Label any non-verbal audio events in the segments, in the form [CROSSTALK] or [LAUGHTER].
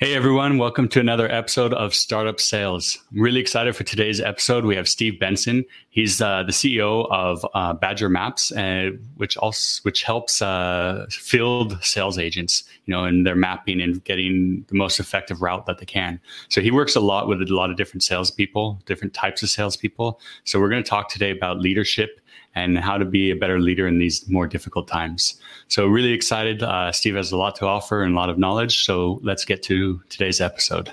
Hey everyone, welcome to another episode of Startup Sales. I'm really excited for today's episode. We have Steve Benson. He's uh, the CEO of uh, Badger Maps, uh, which also which helps uh, field sales agents, you know, in their mapping and getting the most effective route that they can. So he works a lot with a lot of different salespeople, different types of salespeople. So we're going to talk today about leadership and how to be a better leader in these more difficult times. So, really excited. Uh, Steve has a lot to offer and a lot of knowledge. So, let's get to today's episode.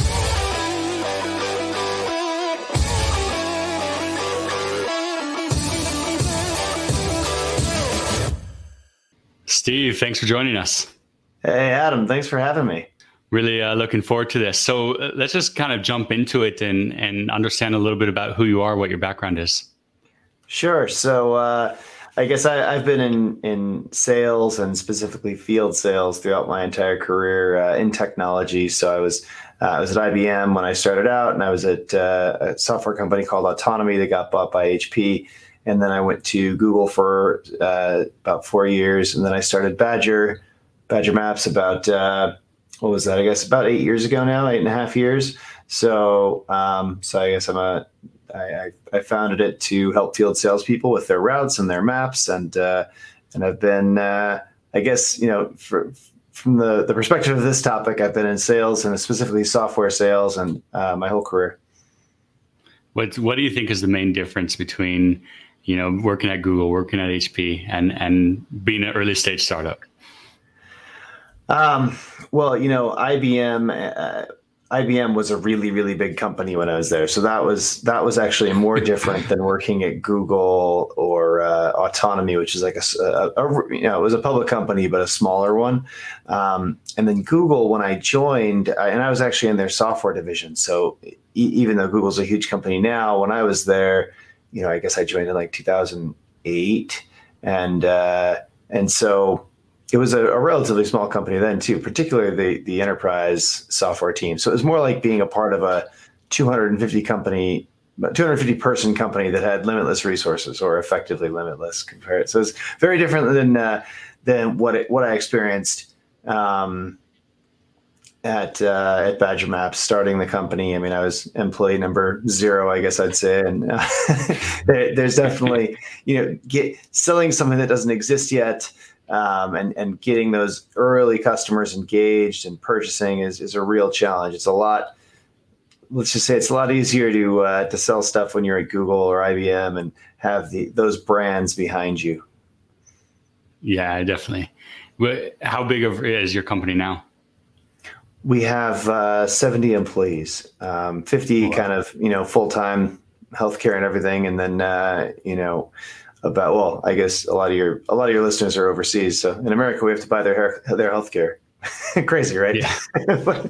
Steve, thanks for joining us. Hey, Adam, thanks for having me. Really uh, looking forward to this. So uh, let's just kind of jump into it and, and understand a little bit about who you are, what your background is. Sure. So uh, I guess I, have been in, in sales and specifically field sales throughout my entire career uh, in technology. So I was uh, I was at IBM when I started out, and I was at uh, a software company called Autonomy that got bought by HP and then I went to Google for uh, about four years, and then I started Badger, Badger Maps about uh, what was that? I guess about eight years ago now, eight and a half years. So, um, so I guess I'm a I, I, founded it to help field salespeople with their routes and their maps, and uh, and I've been uh, I guess you know for, from the the perspective of this topic, I've been in sales and specifically software sales and uh, my whole career. What what do you think is the main difference between you know, working at Google, working at HP, and and being an early stage startup? Um, well, you know, IBM. Uh, IBM was a really, really big company when I was there, so that was that was actually more [LAUGHS] different than working at Google or uh, Autonomy, which is like a, a, a, you know it was a public company but a smaller one. Um, and then Google, when I joined, and I was actually in their software division. So e- even though Google's a huge company now, when I was there, you know, I guess I joined in like 2008, and uh, and so it was a, a, relatively small company then too, particularly the the enterprise software team. So it was more like being a part of a 250 company. 250 person company that had limitless resources or effectively limitless compared. So it's very different than uh, than what it, what I experienced um, at uh, at Badger Maps, starting the company. I mean, I was employee number zero, I guess I'd say, and uh, [LAUGHS] there's definitely you know get selling something that doesn't exist yet. Um, and and getting those early customers engaged and purchasing is, is a real challenge. It's a lot. Let's just say it's a lot easier to uh, to sell stuff when you're at Google or IBM and have the those brands behind you. Yeah, definitely. How big of is your company now? We have uh, 70 employees, um, 50 wow. kind of, you know, full time healthcare and everything. And then, uh, you know, about, well, I guess a lot of your, a lot of your listeners are overseas. So in America, we have to buy their hair, their healthcare. [LAUGHS] Crazy, right? Yeah. [LAUGHS] but,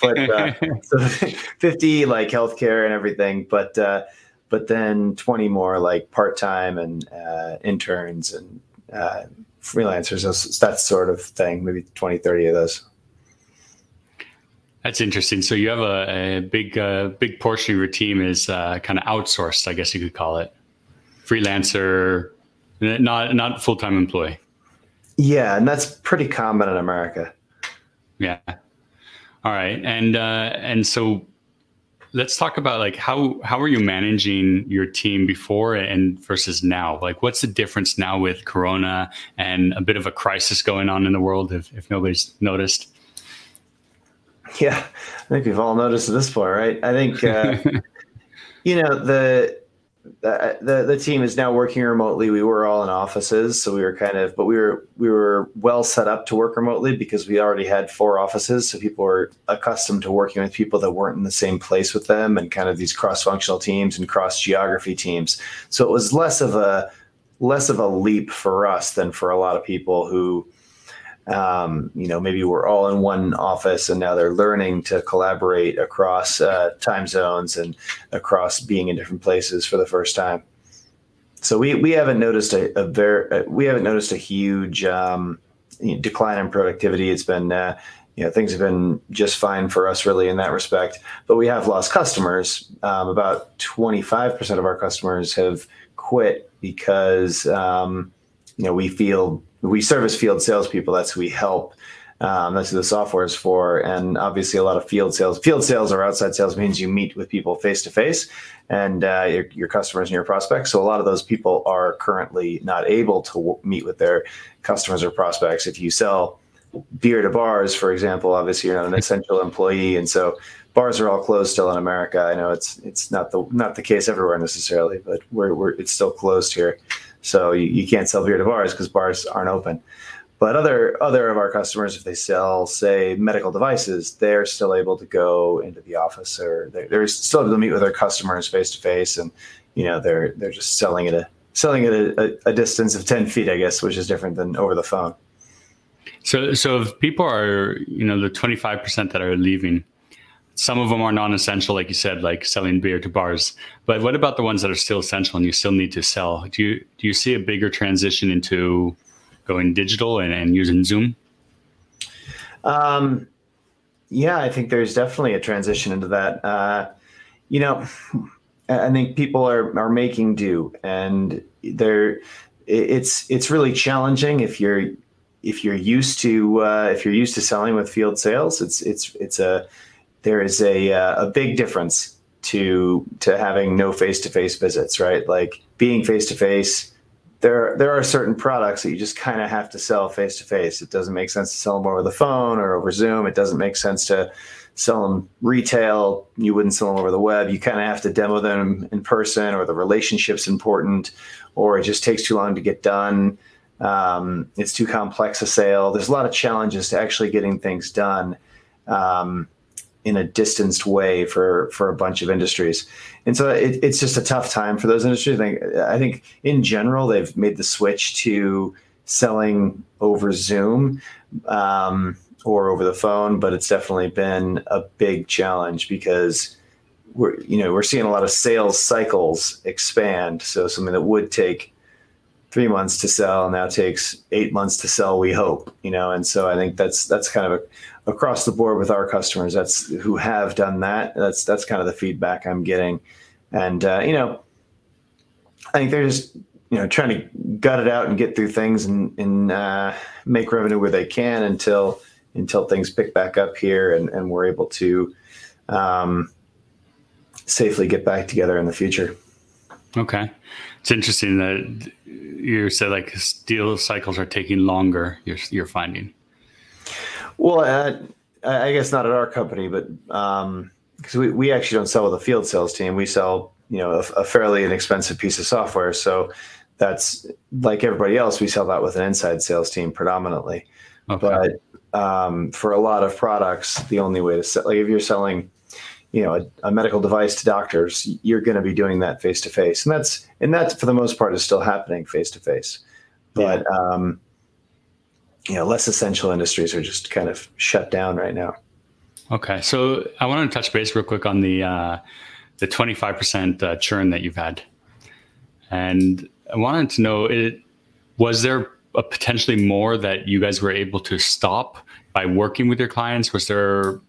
but uh, so [LAUGHS] 50 like healthcare and everything. But, uh, but then 20 more like part time and uh, interns and uh, freelancers, that sort of thing, maybe 20, 30 of those. That's interesting. So you have a, a big, uh, big portion of your team is uh, kind of outsourced, I guess you could call it, freelancer, not not full time employee. Yeah, and that's pretty common in America. Yeah. All right, and uh, and so let's talk about like how how are you managing your team before and versus now? Like, what's the difference now with Corona and a bit of a crisis going on in the world? If if nobody's noticed. [LAUGHS] Yeah, I think we've all noticed at this point, right? I think uh, [LAUGHS] you know the, the the the team is now working remotely. We were all in offices, so we were kind of, but we were we were well set up to work remotely because we already had four offices, so people were accustomed to working with people that weren't in the same place with them, and kind of these cross functional teams and cross geography teams. So it was less of a less of a leap for us than for a lot of people who um, you know, maybe we're all in one office and now they're learning to collaborate across uh, time zones and across being in different places for the first time. So we, we haven't noticed a, a very uh, we haven't noticed a huge um, decline in productivity. It's been uh, you know things have been just fine for us really in that respect. But we have lost customers. Um, about twenty five percent of our customers have quit because um, you know we feel we service field salespeople. That's who we help. Um, that's who the software is for. And obviously, a lot of field sales. Field sales or outside sales means you meet with people face to face and uh, your, your, customers and your prospects. So a lot of those people are currently not able to w- meet with their customers or prospects. If you sell beer to bars, for example, obviously you're not an essential employee, and so bars are all closed still in America. I know it's it's not the not the case everywhere necessarily, but we're, we're it's still closed here. So you, you can't sell beer to bars because bars aren't open. But other other of our customers, if they sell, say, medical devices, they're still able to go into the office or they're, they're still able to meet with their customers face to face, and you know they're they're just selling at a selling at a, a, distance of ten feet, I guess, which is different than over the phone. So, so if people are, you know, the twenty five percent that are leaving, some of them are non-essential, like you said, like selling beer to bars. But what about the ones that are still essential and you still need to sell? Do you do you see a bigger transition into going digital and, and using Zoom? Um, yeah, I think there's definitely a transition into that. Uh, you know, I think people are are making do, and they're it's it's really challenging if you're if you're used to uh, if you're used to selling with field sales. It's it's it's a there is a uh, a big difference to to having no face to face visits, right? Like being face to face. There, there are certain products that you just kind of have to sell face to face. It doesn't make sense to sell them over the phone or over Zoom. It doesn't make sense to sell them retail. You wouldn't sell them over the web. You kind of have to demo them in person, or the relationship's important, or it just takes too long to get done. Um, it's too complex a sale. There's a lot of challenges to actually getting things done. Um, in a distanced way for for a bunch of industries, and so it, it's just a tough time for those industries. I think, I think in general they've made the switch to selling over Zoom um, or over the phone, but it's definitely been a big challenge because we're you know we're seeing a lot of sales cycles expand. So something that would take three months to sell now takes eight months to sell we hope you know and so i think that's that's kind of a, across the board with our customers that's who have done that that's that's kind of the feedback i'm getting and uh, you know i think they're just you know trying to gut it out and get through things and, and uh, make revenue where they can until until things pick back up here and, and we're able to um, safely get back together in the future okay it's interesting that you said like deal cycles are taking longer. You're you're finding. Well, uh, I guess not at our company, but because um, we, we actually don't sell with a field sales team. We sell you know a, a, fairly inexpensive piece of software. So that's like everybody else. We sell that with an inside sales team predominantly. Okay. But um, for a lot of products, the only way to sell, like if you're selling you know a, a medical device to doctors you're going to be doing that face to face and that's and that for the most part is still happening face to face but yeah. um you know less essential industries are just kind of shut down right now. Okay so i want to touch base real quick on the uh the 25% uh, churn that you've had. And i wanted to know it was there a potentially more that you guys were able to stop by working with your clients? Was there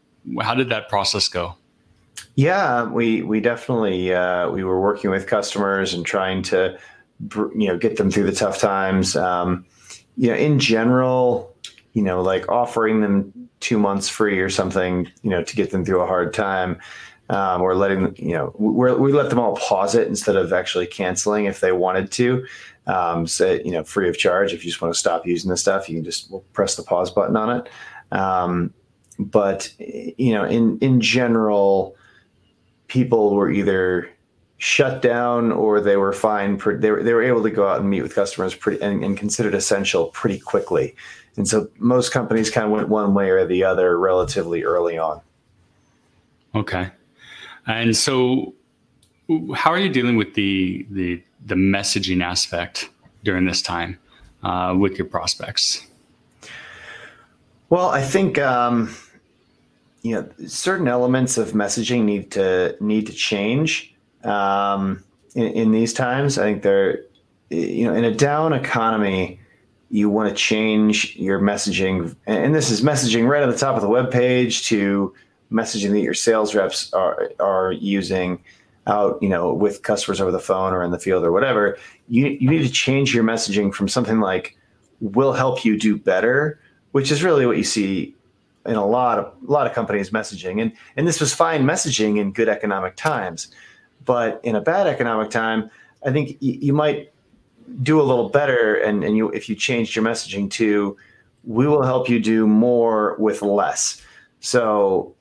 how did that process go? Yeah, we we definitely uh, we were working with customers and trying to you know get them through the tough times. Um, you know, in general, you know, like offering them two months free or something, you know, to get them through a hard time. Um, or letting you know we we let them all pause it instead of actually canceling if they wanted to. Um, say you know free of charge. If you just want to stop using the stuff, you can just press the pause button on it. Um, but you know, in in general, people were either shut down or they were fine. They were, they were able to go out and meet with customers pretty and, and considered essential pretty quickly. And so most companies kind of went one way or the other relatively early on. Okay. And so how are you dealing with the, the, the messaging aspect during this time uh, with your prospects? Well, I think um, you know certain elements of messaging need to need to change um, in, in, these times. I think they're you know in a down economy, you want to change your messaging, and this is messaging right at the top of the web page to messaging that your sales reps are are using out, you know, with customers over the phone or in the field or whatever. You you need to change your messaging from something like we'll help you do better," which is really what you see in a lot of a lot of companies messaging and and this was fine messaging in good economic times but in a bad economic time i think y- you might do a little better and and you if you changed your messaging to we will help you do more with less so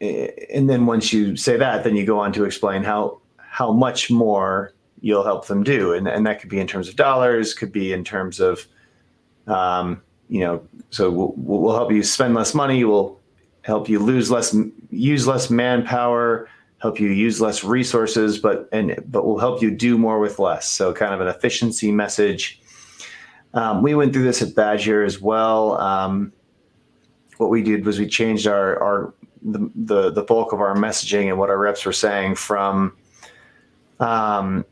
and then once you say that then you go on to explain how how much more you'll help them do and and that could be in terms of dollars could be in terms of um, you know, so we'll, we'll help you spend less money. We'll help you lose less, use less manpower, help you use less resources, but and but we'll help you do more with less. So kind of an efficiency message. Um, we went through this at Badger as well. Um, what we did was we changed our our the, the, the bulk of our messaging and what our reps were saying from um,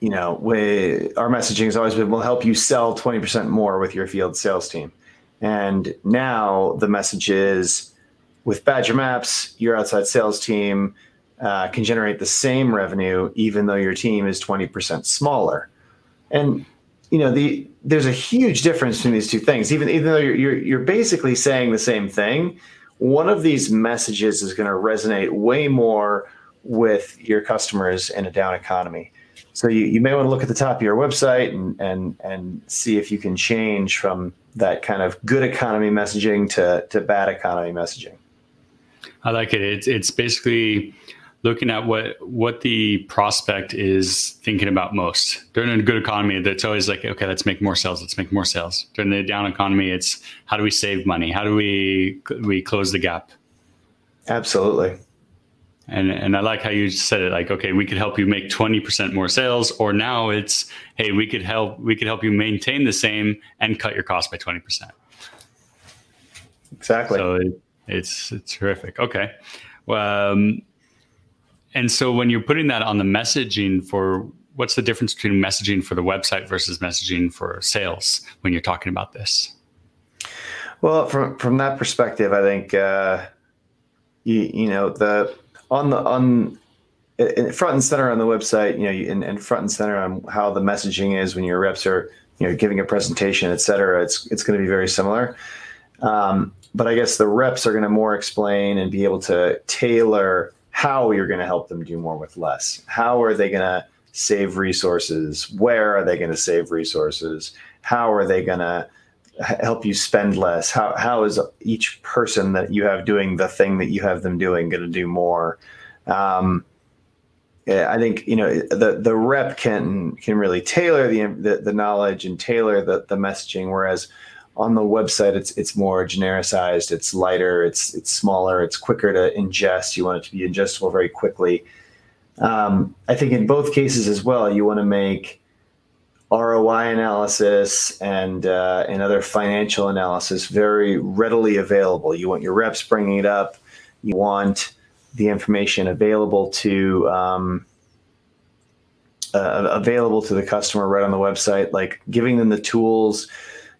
you know, we, our messaging has always been, we'll help you sell 20% more with your field sales team. And now the message is with Badger Maps, your outside sales team uh, can generate the same revenue, even though your team is 20% smaller. And, you know, the, there's a huge difference between these two things. Even, even though you're, you're, you're basically saying the same thing, one of these messages is going to resonate way more with your customers in a down economy. So you, you may want to look at the top of your website and, and, and see if you can change from that kind of good economy messaging to, to bad economy messaging. I like it. It's, it's basically looking at what what the prospect is thinking about most during a good economy that's always like okay let's make more sales let's make more sales during the down economy it's how do we save money how do we we close the gap absolutely and and I like how you said it like okay we could help you make 20% more sales or now it's hey we could help we could help you maintain the same and cut your cost by 20%. Exactly. So it, it's it's terrific. Okay. Well, um, and so when you're putting that on the messaging for what's the difference between messaging for the website versus messaging for sales when you're talking about this? Well, from from that perspective, I think uh, you, you know the on the on front and center on the website, you know, and, front and center on how the messaging is when your reps are, you know, giving a presentation, et cetera. It's it's going to be very similar. Um, but I guess the reps are going to more explain and be able to tailor how you're going to help them do more with less. How are they going to save resources? Where are they going to save resources? How are they going to help you spend less? How how is each person that you have doing the thing that you have them doing going to do more? Um, I think you know the the rep can can really tailor the the, the knowledge and tailor the the messaging, whereas on the website it's it's more genericized, it's lighter, it's it's smaller, it's quicker to ingest. You want it to be ingestible very quickly. Um, I think in both cases as well, you want to make ROI analysis and uh, and other financial analysis very readily available. You want your reps bringing it up. You want the information available to um, uh, available to the customer right on the website, like giving them the tools,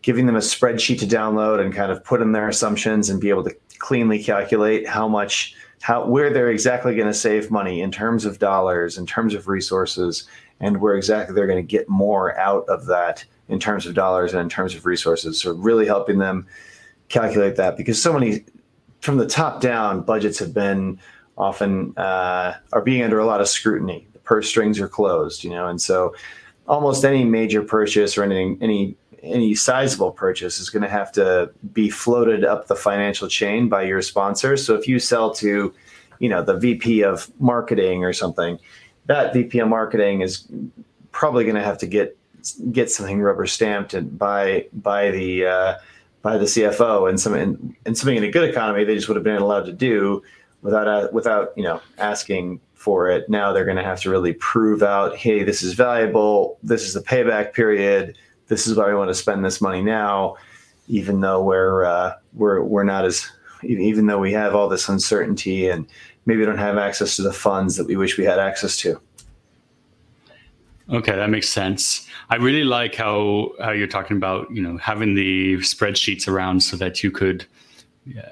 giving them a spreadsheet to download and kind of put in their assumptions and be able to cleanly calculate how much how where they're exactly going to save money in terms of dollars, in terms of resources, and where exactly they're going to get more out of that in terms of dollars and in terms of resources. So really helping them calculate that because so many from the top down budgets have been often uh, are being under a lot of scrutiny. The purse strings are closed, you know, and so almost any major purchase or anything, any any sizable purchase is going to have to be floated up the financial chain by your sponsors. So if you sell to, you know, the VP of marketing or something, that VP of marketing is probably going to have to get get something rubber stamped and by by the uh, by the CFO and some and, and something in a good economy they just would have been allowed to do without uh, without you know asking for it. Now they're going to have to really prove out, hey, this is valuable. This is the payback period. This is why we want to spend this money now. even though we're uh, we're we're not as even though we have all this uncertainty and maybe don't have access to the funds that we wish we had access to. Okay, that makes sense. I really like how how you're talking about you know having the spreadsheets around so that you could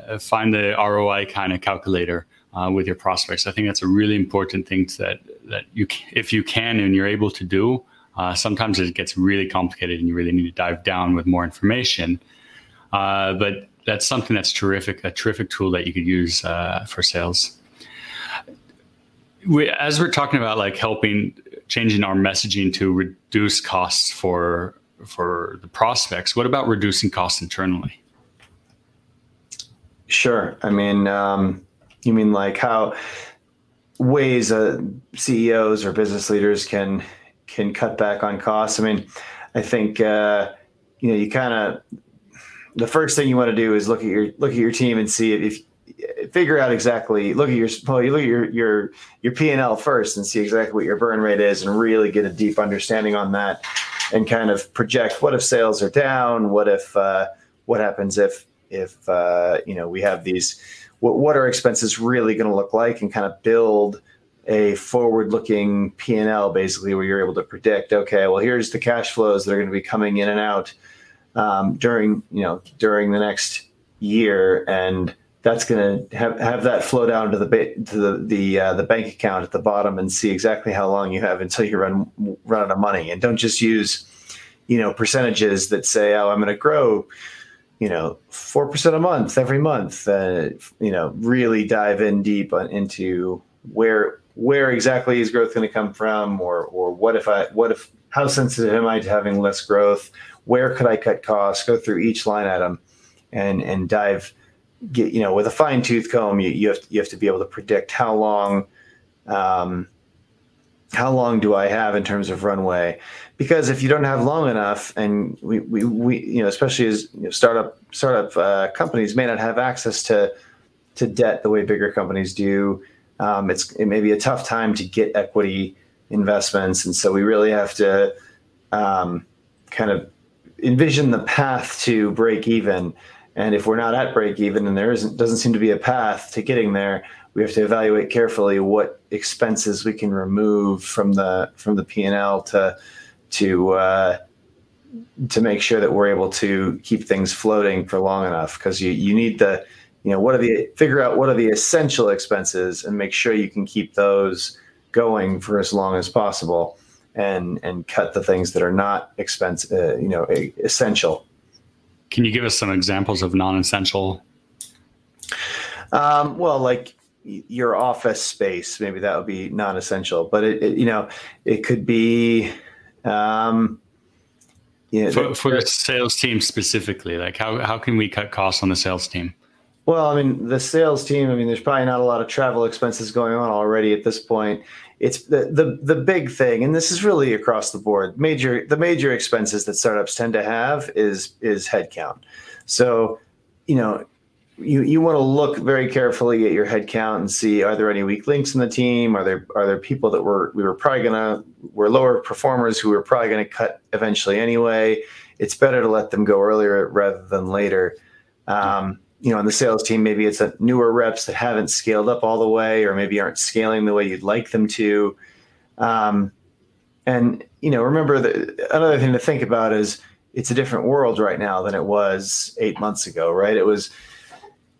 uh, find the ROI kind of calculator uh, with your prospects. I think that's a really important thing that that you if you can and you're able to do. Uh, sometimes it gets really complicated and you really need to dive down with more information. Uh, but that's something that's terrific, a terrific tool that you could use uh, for sales. We, as we're talking about like helping changing our messaging to reduce costs for for the prospects, what about reducing costs internally? Sure. I mean, um, you mean like how ways uh, CEOs or business leaders can can cut back on costs? I mean, I think uh, you know you kind of the first thing you want to do is look at your look at your team and see if, figure out exactly look at your well, you look at your your your P and L first and see exactly what your burn rate is and really get a deep understanding on that and kind of project what if sales are down what if uh, what happens if if uh, you know we have these what, what are expenses really going to look like and kind of build a forward looking p&l basically where you're able to predict okay well here's the cash flows that are going to be coming in and out um, during you know during the next year, and that's going to have, have that flow down to the to the the, uh, the bank account at the bottom and see exactly how long you have until you run run out of money, and don't just use you know percentages that say oh I'm going to grow you know four percent a month every month. Uh, you know really dive in deep on, into where where exactly is growth going to come from, or or what if I what if how sensitive am I to having less growth? where could I cut costs, go through each line item and and dive get you know with a fine tooth comb you, you have you have to be able to predict how long um, how long do I have in terms of runway? Because if you don't have long enough, and we, we, we you know, especially as you know, startup startup uh, companies may not have access to to debt the way bigger companies do. Um, it's it may be a tough time to get equity investments, and so we really have to um, kind of envision the path to break even. And if we're not at break even and there isn't doesn't seem to be a path to getting there, we have to evaluate carefully what expenses we can remove from the from the P and L to to uh, to make sure that we're able to keep things floating for long enough. Because you you need the you know what are the figure out what are the essential expenses and make sure you can keep those going for as long as possible and and cut the things that are not expensive, uh, you know, essential. Can you give us some examples of non-essential? Um, well, like your office space, maybe that would be non-essential, but it, it you know, it could be. Um, you know, for, for the sales team specifically, like how, how can we cut costs on the sales team? Well, I mean, the sales team, I mean, there's probably not a lot of travel expenses going on already at this point it's the, the the big thing, and this is really across the board. Major the major expenses that startups tend to have is is headcount. So, you know, you you want to look very carefully at your headcount and see are there any weak links in the team? Are there are there people that were we were probably gonna were lower performers who were probably gonna cut eventually anyway? It's better to let them go earlier rather than later. Um, you know, on the sales team, maybe it's a newer reps that haven't scaled up all the way, or maybe aren't scaling the way you'd like them to. Um, and you know, remember that another thing to think about is it's a different world right now than it was eight months ago, right? It was,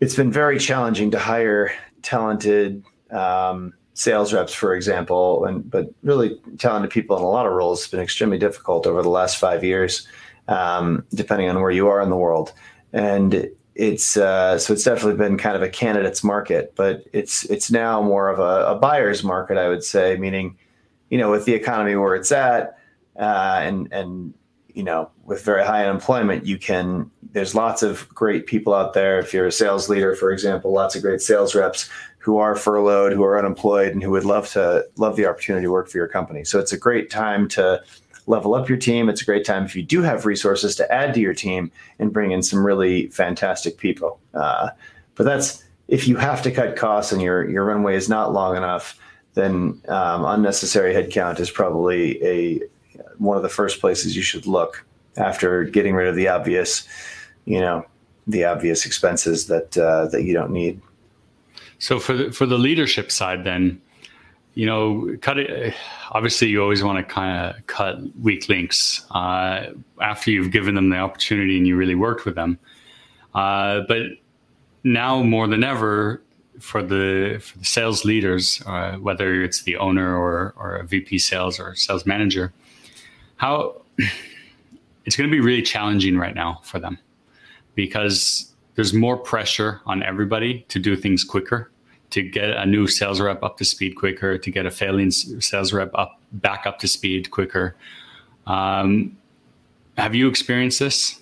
it's been very challenging to hire talented um, sales reps, for example, and but really talented people in a lot of roles has been extremely difficult over the last five years, um, depending on where you are in the world. And it's uh, so it's definitely been kind of a candidates market, but it's it's now more of a, a buyer's market, I would say. Meaning, you know, with the economy where it's at, uh, and and you know, with very high unemployment, you can. There's lots of great people out there. If you're a sales leader, for example, lots of great sales reps who are furloughed, who are unemployed, and who would love to love the opportunity to work for your company. So it's a great time to level up your team. It's a great time if you do have resources to add to your team and bring in some really fantastic people. Uh, but that's if you have to cut costs and your your runway is not long enough, then um, unnecessary headcount is probably a one of the first places you should look after getting rid of the obvious you know, the obvious expenses that uh, that you don't need. So for the, for the leadership side, then, you know, cut it. Obviously, you always want to kind of cut weak links uh, after you've given them the opportunity and you really worked with them. Uh, but now more than ever, for the for the sales leaders, uh, whether it's the owner or or a VP sales or sales manager, how [CLEARS THROAT] it's going to be really challenging right now for them because there's more pressure on everybody to do things quicker to get a new sales rep up to speed quicker, to get a failing sales rep up back up to speed quicker. Um, have you experienced this?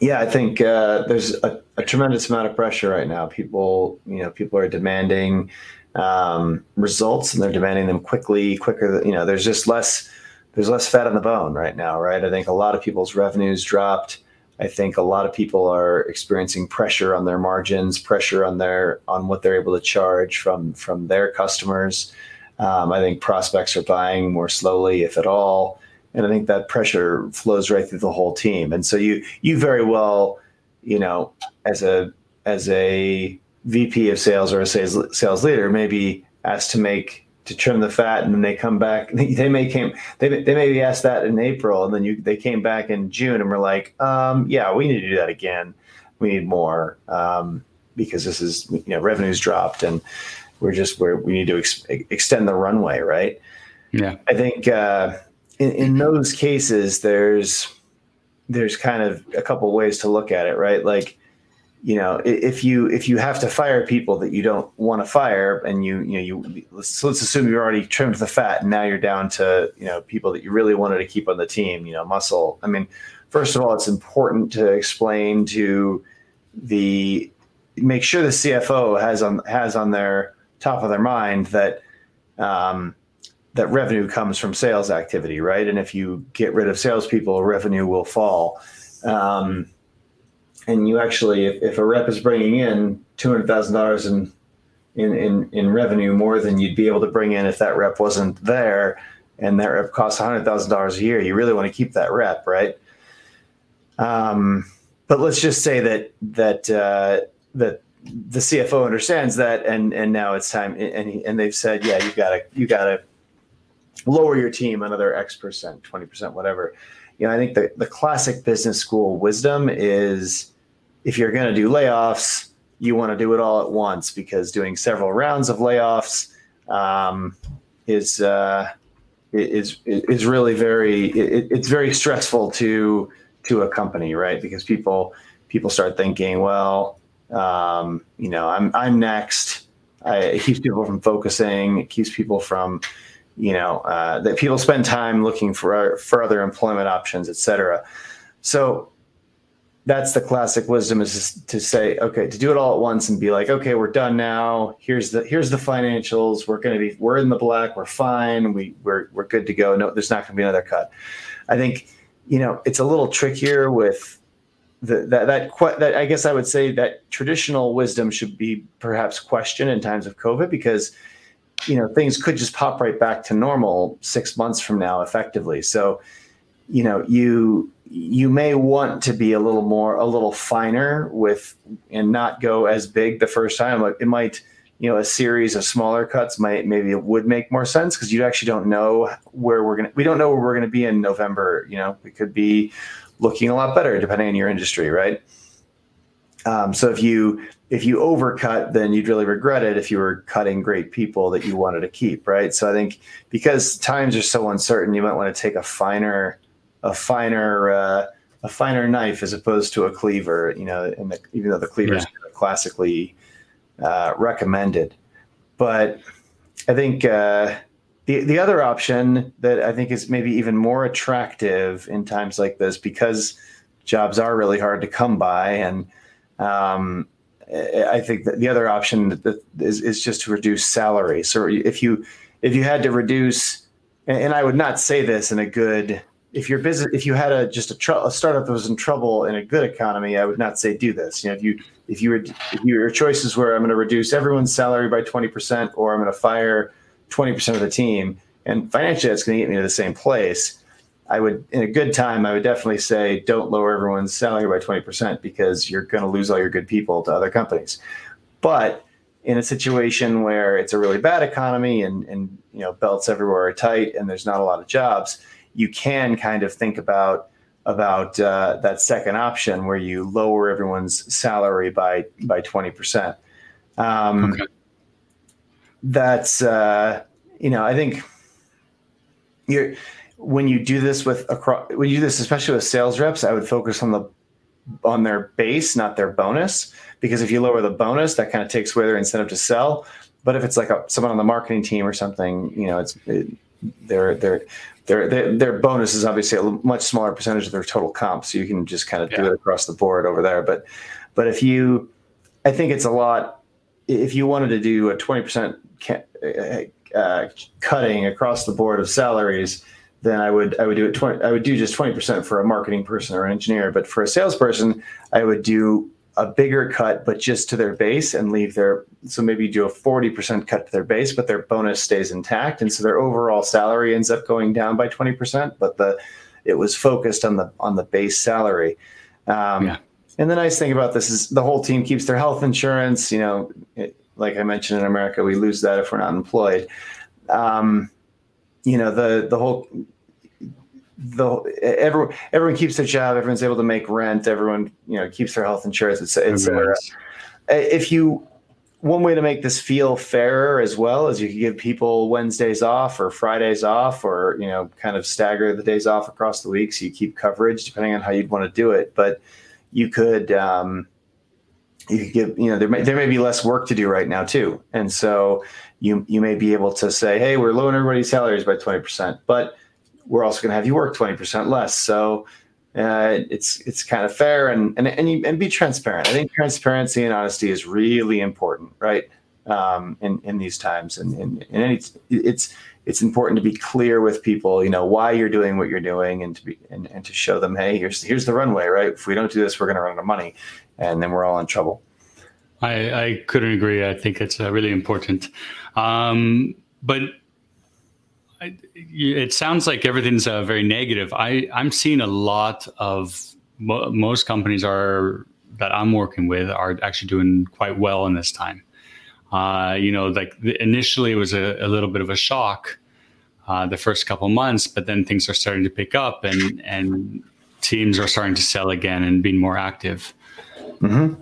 Yeah, I think uh, there's a, a, tremendous amount of pressure right now. People, you know, people are demanding um, results, and they're demanding them quickly, quicker. You know, there's just less, there's less fat on the bone right now, right? I think a lot of people's revenues dropped. I think a lot of people are experiencing pressure on their margins, pressure on their on what they're able to charge from from their customers. Um, I think prospects are buying more slowly, if at all, and I think that pressure flows right through the whole team. And so you you very well, you know, as a as a VP of sales or a sales sales leader, maybe asked to make to trim the fat and then they come back [LAUGHS] they may came they, they maybe asked that in april and then you they came back in june and we're like um, yeah we need to do that again. We need more um, because this is you know revenues dropped and we're just where we need to ex- extend the runway right? Yeah. I think uh, in, in those cases there's there's kind of a couple ways to look at it right? Like you know if you if you have to fire people that you don't want to fire and you you know you let's, let's assume you already trimmed the fat and now you're down to you know people that you really wanted to keep on the team you know muscle. I mean first of all it's important to explain to the make sure the cfo has on has on their top of their mind that um, that revenue comes from sales activity right? And if you get rid of salespeople revenue will fall. Um, and you actually, if, if a rep is bringing in two hundred thousand dollars in, in in revenue more than you'd be able to bring in if that rep wasn't there, and that rep costs hundred thousand dollars a year, you really want to keep that rep, right? Um, but let's just say that that uh, that the CFO understands that, and and now it's time, and he, and they've said, yeah, you gotta you gotta lower your team another X percent, twenty percent, whatever. You know, I think the, the classic business school wisdom is if you're going to do layoffs, you want to do it all at once because doing several rounds of layoffs um, is uh, is is really very it, it's very stressful to to a company, right? Because people people start thinking, well, um, you know, I'm I'm next. I, it keeps people from focusing. It keeps people from, you know, uh, that people spend time looking for for other employment options, et cetera. So that's the classic wisdom is to say okay to do it all at once and be like okay we're done now. Here's the here's the financials. We're going to be we're in the black. We're fine. We we're, we're good to go. No there's not going to be another cut. I think you know it's a little trickier with the, that that that i guess i would say that traditional wisdom should be perhaps questioned in times of covid because you know things could just pop right back to normal six months from now effectively. So you know you you may want to be a little more a little finer with and not go as big the first time it might you know a series of smaller cuts might maybe it would make more sense because you actually don't know where we're gonna we don't know where we're gonna be in november you know? It could be looking a lot better depending on your industry right? Um, so if you if you overcut then you'd really regret it if you were cutting great people that you wanted to keep right? So i think because times are so uncertain you might want to take a finer a finer uh, a finer knife as opposed to a cleaver. You know, and the, even though the cleaver is yeah. classically uh, recommended, but I think uh, the the other option that I think is maybe even more attractive in times like this because jobs are really hard to come by and um, I think that the other option that is, is just to reduce salary. So if you if you had to reduce, and I would not say this in a good if your business if you had a just a, tr- a, startup that was in trouble in a good economy i would not say do this you know if you if you were if your choices were i'm going to reduce everyone's salary by 20% or i'm going to fire 20% of the team and financially that's going to get me to the same place I would, in a good time, I would definitely say don't lower everyone's salary by 20% because you're going to lose all your good people to other companies. But in a situation where it's a really bad economy and, and you know belts everywhere are tight and there's not a lot of jobs, you can kind of think about about uh, that second option where you lower everyone's salary by by 20%. Um, okay. That's uh, you know I think you're when you do this with across when you do this especially with sales reps, I would focus on the on their base, not their bonus, because if you lower the bonus, that kind of takes away their incentive to sell. But if it's like a, someone on the marketing team or something, you know, it's it, their their their their their bonus is obviously a much smaller percentage of their total comp, so you can just kind of yeah. do it across the board over there. But but if you, I think it's a lot. If you wanted to do a twenty percent uh, cutting across the board of salaries, then I would I would do it twenty. I would do just twenty percent for a marketing person or an engineer. But for a salesperson, I would do a bigger cut, but just to their base and leave their so maybe do a 40% cut to their base, but their bonus stays intact. And so their overall salary ends up going down by 20%, but the it was focused on the on the base salary. Um, yeah. And the nice thing about this is the whole team keeps their health insurance. You know, it, like I mentioned in America, we lose that if we're not employed. Um, you know, the the whole the everyone everyone keeps their job. Everyone's able to make rent. Everyone you know keeps their health insurance. It's it's uh, if you one way to make this feel fairer as well is you could give people Wednesdays off or Fridays off, or you know kind of stagger the days off across the week so you keep coverage depending on how you'd want to do it. But you could um, you could give you know there may there may be less work to do right now too, and so you you may be able to say, hey, we're lowering everybody's salaries by twenty percent, but we're also going to have you work 20% less. So uh, it's it's kind of fair and and and, you, and be transparent. I think transparency and honesty is really important, right? Um, in in these times, and in, in any it's it's important to be clear with people, you know, why you're doing what you're doing, and to be and, and to show them, hey, here's here's the runway, right? If we don't do this, we're going to run out of money, and then we're all in trouble. I, I couldn't agree. I think it's uh, really important. Um, but it sounds like everything's uh, very negative. I I'm seeing a lot of mo- most companies are that I'm working with are actually doing quite well in this time. Uh, you know, like initially it was a, a little bit of a shock uh, the first couple months, but then things are starting to pick up and and teams are starting to sell again and being more active. Mm-hmm.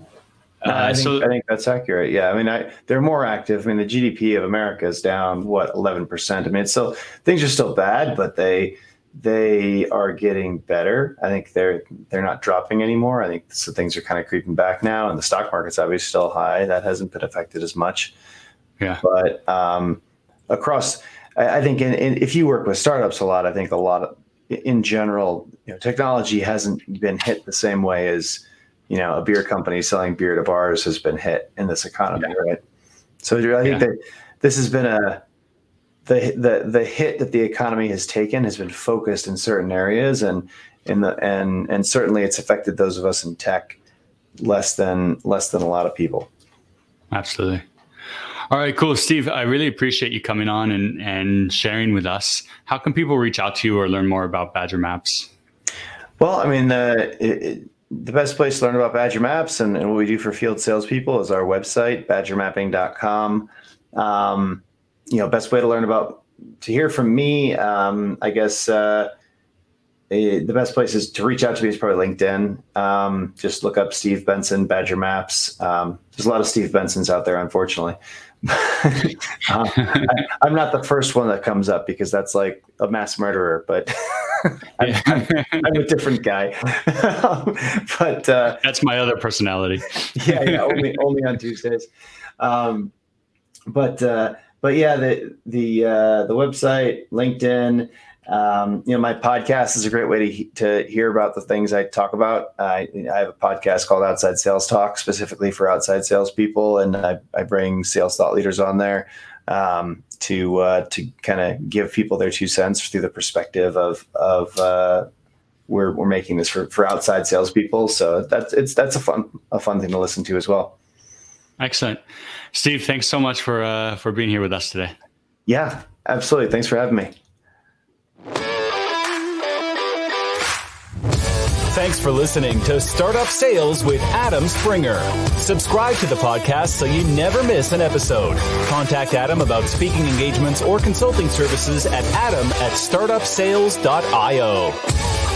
Uh, I, think, so, I think that's accurate. Yeah, I mean, I, they're more active. I mean, the GDP of America is down what eleven percent. I mean, it's still things are still bad, but they they are getting better. I think they're they're not dropping anymore. I think so things are kind of creeping back now, and the stock market's obviously still high. That hasn't been affected as much. Yeah, but um, across, I, I think in, in, if you work with startups a lot, I think a lot of in general, you know, technology hasn't been hit the same way as you know, a beer company selling beer to bars has been hit in this economy, yeah. right? So I think yeah. that this has been a the the the hit that the economy has taken has been focused in certain areas, and in the and and certainly it's affected those of us in tech less than less than a lot of people. Absolutely. All right, cool, Steve. I really appreciate you coming on and and sharing with us. How can people reach out to you or learn more about Badger Maps? Well, I mean, uh, it, the best place to learn about Badger Maps and, and, what we do for field salespeople is our website, badgermapping.com. Um, you know, best way to learn about, to hear from me, um, I guess uh, the best place is to reach out to me is probably LinkedIn. Um, just look up Steve Benson, Badger Maps. Um, there's a lot of Steve Bensons out there, unfortunately. [LAUGHS] uh, I, am not the first one that comes up because that's like a mass murderer, but [LAUGHS] I'm, I'm, I'm, a different guy. [LAUGHS] but uh, that's my other personality. yeah, yeah, only only on Tuesdays. Um, but uh, but yeah, the the uh, the website, LinkedIn. Um, you know, my podcast is a great way to to hear about the things I talk about. I, I have a podcast called Outside Sales Talk, specifically for outside salespeople, and I, I bring sales thought leaders on there um, to uh, to kind of give people their two cents through the perspective of of uh, we're we're making this for, for outside salespeople. So that's it's that's a fun a fun thing to listen to as well. Excellent, Steve. Thanks so much for uh, for being here with us today. Yeah, absolutely. Thanks for having me. Thanks for listening to Startup Sales with Adam Springer. Subscribe to the podcast so you never miss an episode. Contact Adam about speaking engagements or consulting services at adam at startupsales.io.